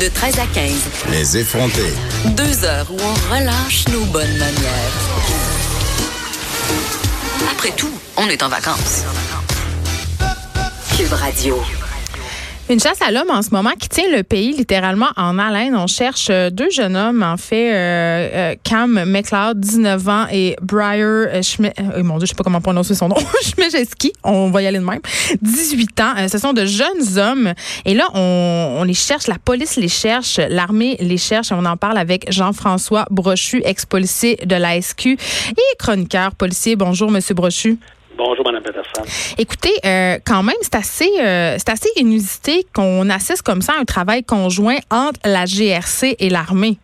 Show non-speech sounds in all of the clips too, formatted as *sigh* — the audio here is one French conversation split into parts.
De 13 à 15. Les effrontés. Deux heures où on relâche nos bonnes manières. Après tout, on est en vacances. Cube Radio. Une chasse à l'homme en ce moment qui tient le pays littéralement en haleine. On cherche euh, deux jeunes hommes, en fait, euh, euh, Cam McLeod, 19 ans, et Briar Schmidt, mon Dieu, je sais pas comment prononcer son nom, *laughs* Schmijeski, on va y aller de même, 18 ans. ce sont de jeunes hommes. Et là, on, on, les cherche, la police les cherche, l'armée les cherche. On en parle avec Jean-François Brochu, ex-policier de la SQ et chroniqueur policier. Bonjour, Monsieur Brochu. Bonjour, Peterson. Écoutez, euh, quand même, c'est assez, euh, c'est assez inusité qu'on assiste comme ça à un travail conjoint entre la GRC et l'armée.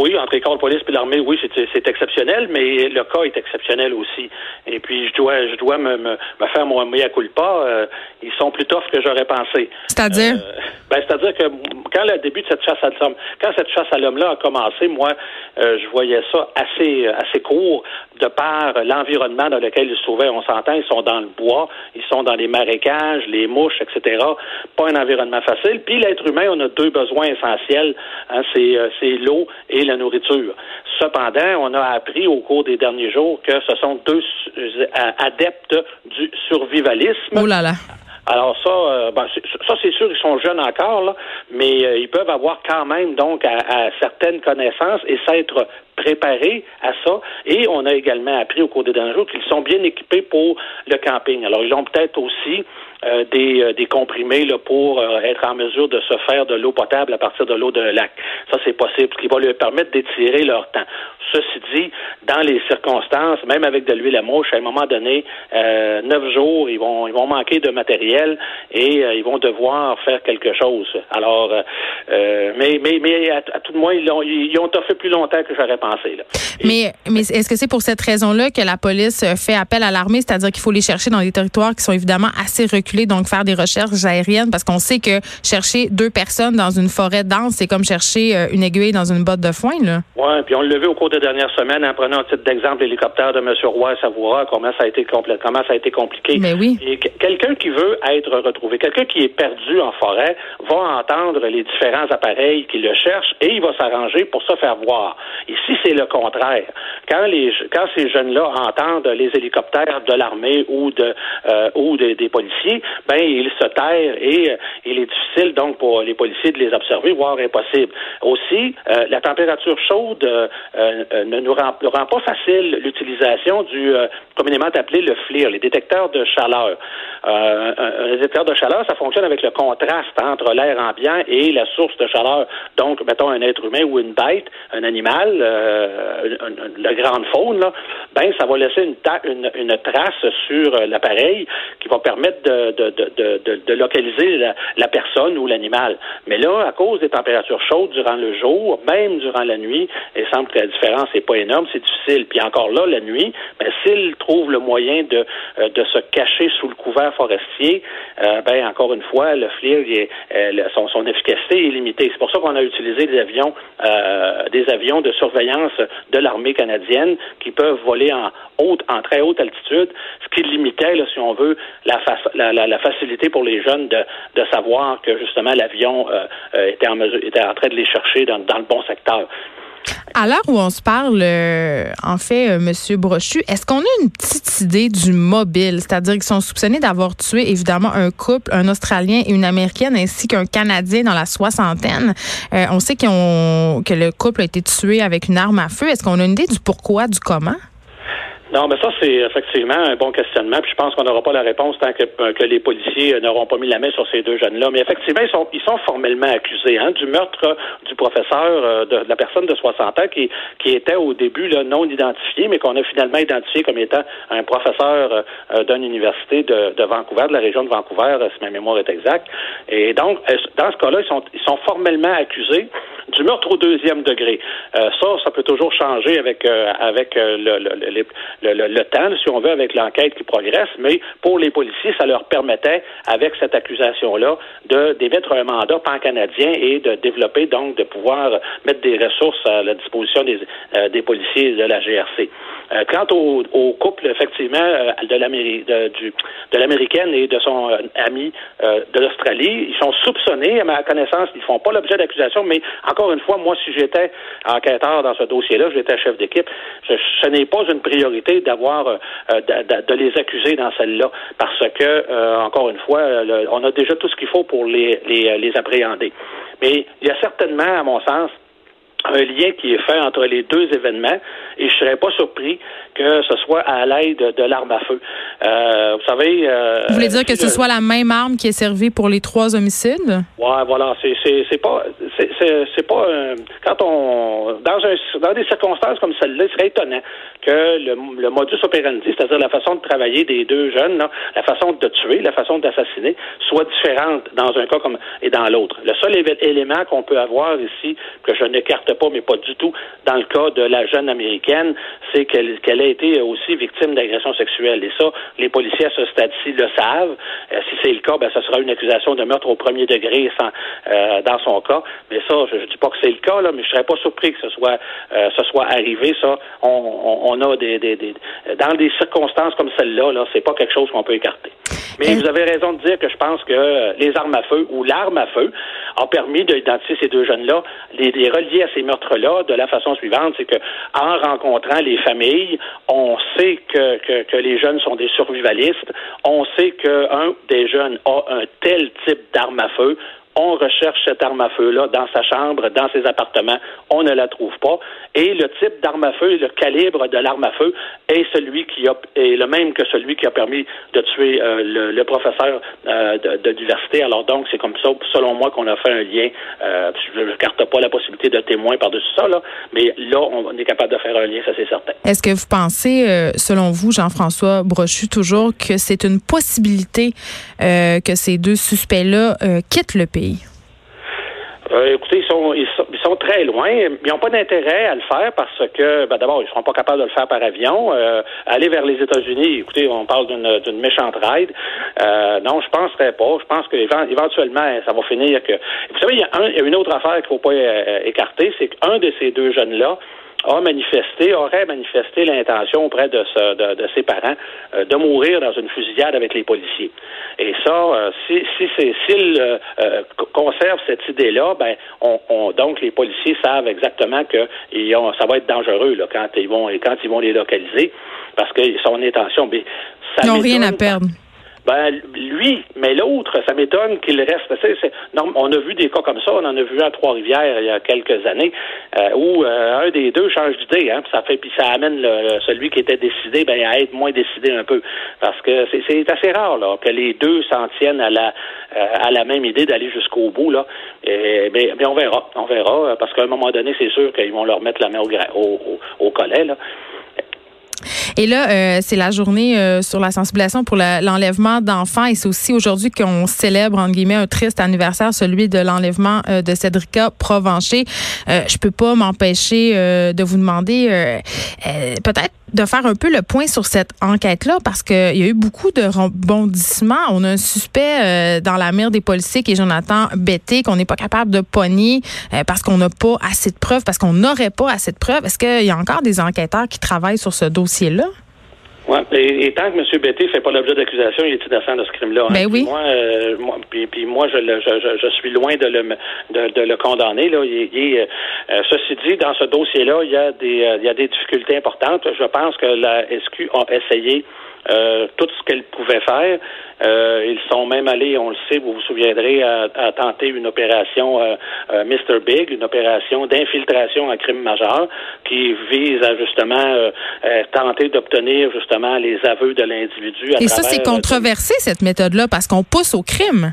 Oui, entre les corps de police et l'armée, oui, c'est exceptionnel, mais le cas est exceptionnel aussi. Et puis, je dois, je dois me, me, faire mon mea culpa. Euh, ils sont plus toughs que j'aurais pensé. C'est-à-dire? Euh, ben, c'est-à-dire que quand le début de cette chasse à l'homme, quand cette chasse à l'homme-là a commencé, moi, euh, je voyais ça assez, assez court de par l'environnement dans lequel ils se trouvaient. On s'entend, ils sont dans le bois, ils sont dans les marécages, les mouches, etc. Pas un environnement facile. Puis l'être humain, on a deux besoins essentiels. Hein, c'est l'eau et nourriture. Cependant, on a appris au cours des derniers jours que ce sont deux euh, adeptes du survivalisme. Oh là là. Alors ça, euh, ben, ça c'est sûr, ils sont jeunes encore, là, mais euh, ils peuvent avoir quand même donc à, certaines connaissances et s'être préparés à ça. Et on a également appris au cours des derniers jours qu'ils sont bien équipés pour le camping. Alors ils ont peut-être aussi euh, des, des, comprimés là, pour être en mesure de se faire de l'eau potable à partir de l'eau de lac. Ça, c'est possible, ce qui va leur permettre d'étirer leur temps. Ceci dit, dans les circonstances, même avec de l'huile à mouche, à un moment donné, neuf jours, ils vont, ils vont manquer de matériel et euh, ils vont devoir faire quelque chose. Alors, euh, mais, mais, mais à, tout le moins, ils ont, ils ont plus longtemps que j'aurais pensé. Là. mais, mais est-ce que c'est pour cette raison-là que la police fait appel à l'armée, c'est-à-dire qu'il faut les chercher dans des territoires qui sont évidemment assez reculés, donc faire des recherches aériennes, parce qu'on sait que chercher deux personnes dans une forêt dense, c'est comme chercher une aiguille dans une botte de foin, là. Oui, puis on le vu au cours des dernières semaines en prenant un titre d'exemple l'hélicoptère de M. Roy Savoura, comment ça a été comment ça a été compliqué. Mais oui. Et quelqu'un qui veut être retrouvé, quelqu'un qui est perdu en forêt, va entendre les différents appareils qui le cherchent et il va s'arranger pour se faire voir. Ici, c'est le contraire. Quand les quand ces jeunes-là entendent les hélicoptères de l'armée ou de euh, ou des policiers, ben ils se terrent et euh, il est difficile donc pour les policiers de les observer, voire impossible. Aussi, euh, la température chaude ne nous rend, pas facile l'utilisation du communément appelé le FLIR, les détecteurs de chaleur. Un, détecteur de chaleur, ça fonctionne avec le contraste entre l'air ambiant et la source de chaleur. Donc, mettons un être humain ou une bête, un animal, la grande faune, là, ben ça va laisser une, une, trace sur l'appareil qui va permettre de, localiser la, personne ou l'animal. Mais là, à cause des températures chaudes durant le jour, même durant la nuit, semble que la différence n'est pas énorme, c'est difficile. Puis encore là, la nuit, ben, s'il trouve le moyen de, euh, de se cacher sous le couvert forestier, euh, ben encore une fois, le FLIR, euh, son, efficacité est limitée. C'est pour ça qu'on a utilisé des avions, des avions de surveillance de l'armée canadienne qui peuvent voler en haute, en très haute altitude, ce qui limitait, là, si on veut, la, la, la, facilité pour les jeunes de, de savoir que justement l'avion était en mesure, était en train de les chercher dans, dans le bon secteur. À l'heure où on se parle, euh, en fait, euh, Monsieur Brochu, est-ce qu'on a une petite idée du mobile? C'est-à-dire qu'ils sont soupçonnés d'avoir tué, évidemment, un couple, un Australien et une Américaine, ainsi qu'un Canadien dans la soixantaine. Euh, on sait que le couple a été tué avec une arme à feu. Est-ce qu'on a une idée du pourquoi, du comment? Non, mais ça, c'est effectivement un bon questionnement. Puis je pense qu'on n'aura pas la réponse tant que, euh, les policiers euh, n'auront pas mis la main sur ces deux jeunes-là. Mais effectivement, ils sont, ils sont formellement accusés hein, du meurtre du professeur, euh, de, la personne de 60 ans qui, était au début là, non identifié, mais qu'on a finalement identifié comme étant un professeur d'une université de, de, Vancouver, de la région de Vancouver, si ma mémoire est exacte. Et donc, dans ce cas-là, ils sont, ils sont formellement accusés du meurtre au deuxième degré. ça, ça peut toujours changer avec, avec le, le, le le, temps, si on veut, avec l'enquête qui progresse, mais pour les policiers, ça leur permettait, avec cette accusation-là, de d'émettre un mandat pan-canadien et de développer, donc, de pouvoir mettre des ressources à la disposition des, euh, des policiers de la GRC. Euh, quant au, au, couple, effectivement, euh, de l'Amérique, de, l'américaine et de son ami de l'Australie, ils sont soupçonnés, à ma connaissance, ils font pas l'objet d'accusation, mais encore une fois, moi, si j'étais enquêteur dans ce dossier-là, j'étais chef d'équipe, ce n'est pas une priorité d'avoir euh, de, les accuser dans celle-là parce que euh, encore une fois, on a déjà tout ce qu'il faut pour les, les, les appréhender. Mais il y a certainement, à mon sens, un lien qui est fait entre les deux événements et je serais pas surpris que ce soit à l'aide de l'arme à feu. Euh, vous savez. Euh, vous voulez dire que ce soit la même arme qui est servie pour les trois homicides? Ouais, voilà. C'est c'est pas c'est pas quand on dans un dans des circonstances comme celle-là, il serait étonnant que le, le modus operandi, c'est-à-dire la façon de travailler des deux jeunes, la façon de tuer, la façon d'assassiner, soit différente dans un cas comme et dans l'autre. Le seul élément qu'on peut avoir ici que je n'écarte pas, mais pas du tout, dans le cas de la jeune américaine, c'est qu'elle a été aussi victime d'agression sexuelle. Et ça, les policiers à ce stade-ci le savent. Euh, si c'est le cas, ben, ça sera une accusation de meurtre au premier degré sans, euh, dans son cas. Mais ça, je ne dis pas que c'est le cas, là, mais je serais pas surpris que ce soit, euh, ce soit arrivé. Ça, on, a des, dans des circonstances comme celle-là, là, c'est pas quelque chose qu'on peut écarter. Mais vous avez raison de dire que je pense que les armes à feu ou l'arme à feu a permis d'identifier ces deux jeunes-là, les, les relier à ces meurtres-là de la façon suivante, c'est que en rencontrant les familles, on sait que, que, que, les jeunes sont des survivalistes, on sait qu'un des jeunes a un tel type d'arme à feu, on recherche cette arme à feu-là dans sa chambre, dans ses appartements, on ne la trouve pas. Et le type d'arme à feu, le calibre de l'arme à feu est celui qui a, est le même que celui qui a permis de tuer euh, le, professeur euh, de, l'université. Alors donc, c'est comme ça, selon moi, qu'on a fait un lien. Euh, je ne carte pas la possibilité de témoin par-dessus ça, mais là, on est capable de faire un lien, ça c'est certain. Est-ce que vous pensez, selon vous, Jean-François Brochu, toujours que c'est une possibilité que ces deux suspects-là quittent le pays? Euh, écoutez, ils sont, très loin. Ils n'ont pas d'intérêt à le faire parce que, ben, d'abord, ils ne seront pas capables de le faire par avion. Euh, aller vers les États-Unis, écoutez, on parle d'une méchante ride. Euh, non, je ne penserais pas. Je pense qu'éventuellement, ça va finir que. Vous savez, il y il y a une autre affaire qu'il ne faut pas écarter, c'est qu'un de ces deux jeunes-là a manifesté, aurait manifesté l'intention auprès de, de, ses parents euh, de mourir dans une fusillade avec les policiers. Et ça, euh, si, si c'est s'ils euh, conservent cette idée-là, ben on, donc les policiers savent exactement que ça va être dangereux là, quand ils vont quand ils vont les localiser, parce que son intention, ben, ça ils n'ont rien à perdre. Ben, lui, mais l'autre, ça m'étonne qu'il reste. on a vu des cas comme ça, on en a vu à Trois-Rivières il y a quelques années, euh, où euh, un des deux change d'idée, hein, ça fait, puis ça amène celui qui était décidé ben, à être moins décidé un peu. Parce que c'est assez rare là, que les deux s'en tiennent à la, euh, à la même idée d'aller jusqu'au bout. Là. Et, mais, on verra, on verra, parce qu'à un moment donné, c'est sûr qu'ils vont leur mettre la main au, au, au collet. Là. Et là, euh, c'est la journée euh, sur la sensibilisation pour l'enlèvement d'enfants et c'est aussi aujourd'hui qu'on célèbre, entre guillemets, un triste anniversaire, celui de l'enlèvement euh, de Cédrica Provencher. je peux pas m'empêcher de vous demander peut-être de faire un peu le point sur cette enquête-là parce qu'il y a eu beaucoup de rebondissements. On a un suspect dans la mire des policiers qui est Jonathan Betté, qu'on n'est pas capable de pogner parce qu'on n'a pas assez de preuves, parce qu'on n'aurait pas assez de preuves. Est-ce qu'il y a encore des enquêteurs qui travaillent sur ce dossier-là? Et, tant que M. Betté ne fait pas l'objet d'accusation, il est innocent de ce crime-là. Hein. Ben oui. Moi, euh, moi, puis, puis, moi, je, je, je, suis loin de le, de, de le condamner. Là. Il, il, euh, ceci dit, dans ce dossier-là, il y a des, euh, il y a des difficultés importantes. Je pense que la SQ a essayé euh, tout ce qu'elle pouvait faire. Euh, ils sont même allés, on le sait, vous vous souviendrez, à, tenter une opération euh, euh Mr. Big, une opération d'infiltration en crime majeur qui vise à justement tenter d'obtenir justement les aveux de l'individu. Et ça, c'est controversé, cette méthode-là, parce qu'on pousse au crime.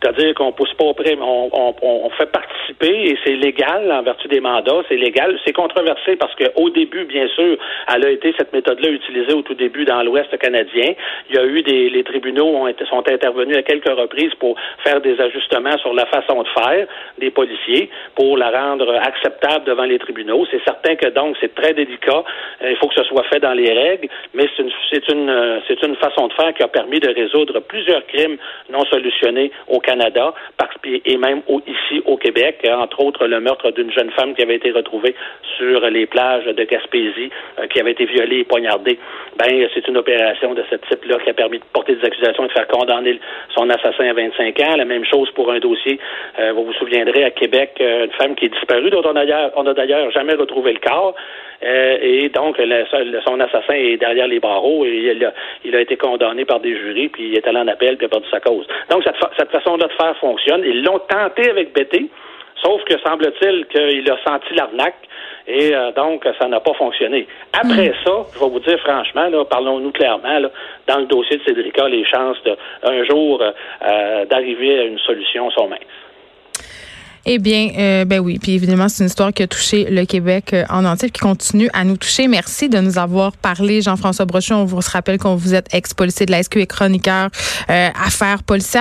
C'est-à-dire qu'on pousse pas au prix, on, on, on, fait participer et c'est légal en vertu des mandats, c'est légal. C'est controversé parce qu'au début, bien sûr, elle a été cette méthode-là utilisée au tout début dans l'Ouest canadien. Il y a eu des les tribunaux ont été, sont intervenus à quelques reprises pour faire des ajustements sur la façon de faire des policiers pour la rendre acceptable devant les tribunaux. C'est certain que donc c'est très délicat. Euh, il faut que ce soit fait dans les règles, mais c'est une c'est une euh, c'est une façon de faire qui a permis de résoudre plusieurs crimes non solutionnés au Canada, et même ici au Québec, euh, entre autres le meurtre d'une jeune femme qui avait été retrouvée sur les plages de Gaspésie, euh, qui avait été violée et poignardée. Ben, c'est une opération de ce type-là qui a permis de porter des accusations et de faire condamner son assassin à 25 ans. La même chose pour un dossier, euh, vous vous souviendrez, à Québec, une femme qui est disparue, dont on a d'ailleurs jamais retrouvé le corps. Et donc, son assassin est derrière les barreaux et il a, été condamné par des jurys, puis il est allé en appel, puis il a perdu sa cause. Donc, cette, façon-là de faire fonctionne. Ils l'ont tenté avec Betty, sauf que semble-t-il qu'il a senti l'arnaque. Et euh, donc, ça n'a pas fonctionné. Après hmm. ça, je vais vous dire franchement, là, parlons-nous clairement, là, dans le dossier de Cédrica, les chances de un jour euh, d'arriver à une solution sont minces. Eh bien, euh, ben oui. Puis évidemment, c'est une histoire qui a touché le Québec euh, en entier, qui continue à nous toucher. Merci de nous avoir parlé, Jean-François Brochon. On vous rappelle qu'on vous êtes ex-policier de la SQ et chroniqueur euh, affaires policières.